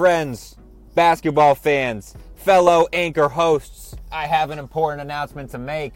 friends, basketball fans, fellow anchor hosts, I have an important announcement to make.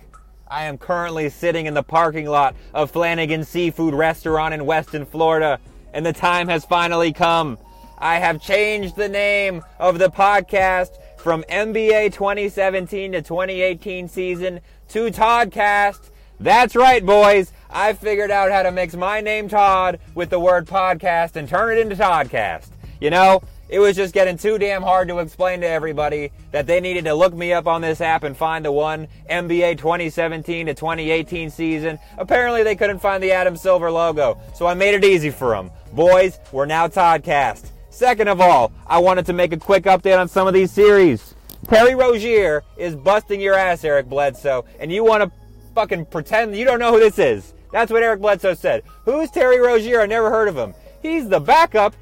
I am currently sitting in the parking lot of Flanagan Seafood Restaurant in Weston, Florida, and the time has finally come. I have changed the name of the podcast from NBA 2017 to 2018 season to Toddcast. That's right, boys. I figured out how to mix my name Todd with the word podcast and turn it into Toddcast. You know, it was just getting too damn hard to explain to everybody that they needed to look me up on this app and find the one NBA 2017 to 2018 season. Apparently, they couldn't find the Adam Silver logo, so I made it easy for them. Boys, we're now Toddcast. Second of all, I wanted to make a quick update on some of these series. Terry Rozier is busting your ass, Eric Bledsoe, and you want to fucking pretend you don't know who this is. That's what Eric Bledsoe said. Who's Terry Rozier? I never heard of him. He's the backup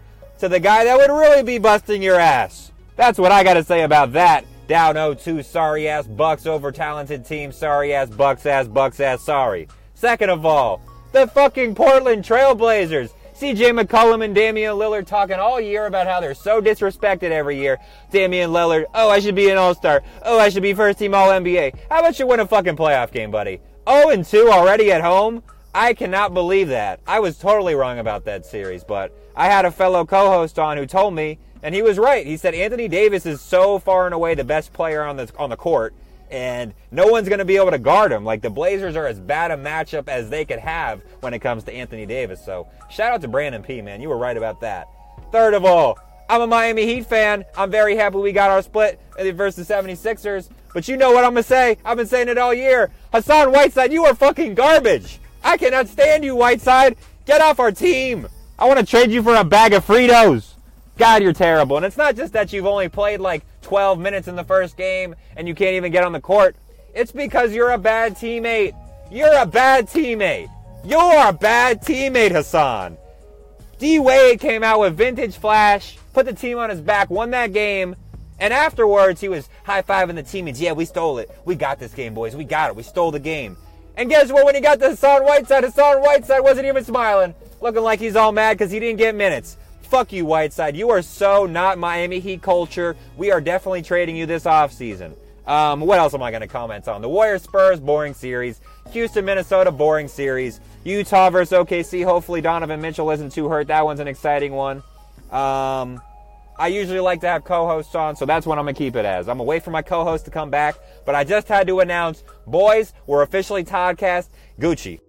to the guy that would really be busting your ass. That's what I got to say about that. Down 0-2, sorry ass Bucks over talented team, sorry ass Bucks ass Bucks ass sorry. Second of all, the fucking Portland Trailblazers. CJ McCollum and Damian Lillard talking all year about how they're so disrespected every year. Damian Lillard, oh, I should be an All Star. Oh, I should be first team All NBA. How about you win a fucking playoff game, buddy? 0 and 2 already at home? I cannot believe that. I was totally wrong about that series, but I had a fellow co host on who told me, and he was right. He said Anthony Davis is so far and away the best player on the, on the court and no one's going to be able to guard him. Like the Blazers are as bad a matchup as they could have when it comes to Anthony Davis. So shout out to Brandon P, man. You were right about that. Third of all, I'm a Miami Heat fan. I'm very happy we got our split versus the 76ers. But you know what I'm going to say? I've been saying it all year. Hassan Whiteside, you are fucking garbage. I cannot stand you, Whiteside. Get off our team. I want to trade you for a bag of Fritos. God, you're terrible. And it's not just that you've only played like 12 minutes in the first game and you can't even get on the court. It's because you're a bad teammate. You're a bad teammate. You're a bad teammate, Hassan. D Wade came out with vintage flash, put the team on his back, won that game, and afterwards he was high fiving the teammates. Yeah, we stole it. We got this game, boys. We got it. We stole the game. And guess what? When he got to Hassan Whiteside, Hassan Whiteside wasn't even smiling, looking like he's all mad because he didn't get minutes. Fuck you, Whiteside. You are so not Miami Heat culture. We are definitely trading you this offseason. Um, what else am I going to comment on? The Warriors Spurs, boring series. Houston, Minnesota, boring series. Utah versus OKC. Hopefully, Donovan Mitchell isn't too hurt. That one's an exciting one. Um, I usually like to have co hosts on, so that's what I'm to keep it as. I'm to wait for my co host to come back, but I just had to announce boys, we're officially Toddcast Gucci.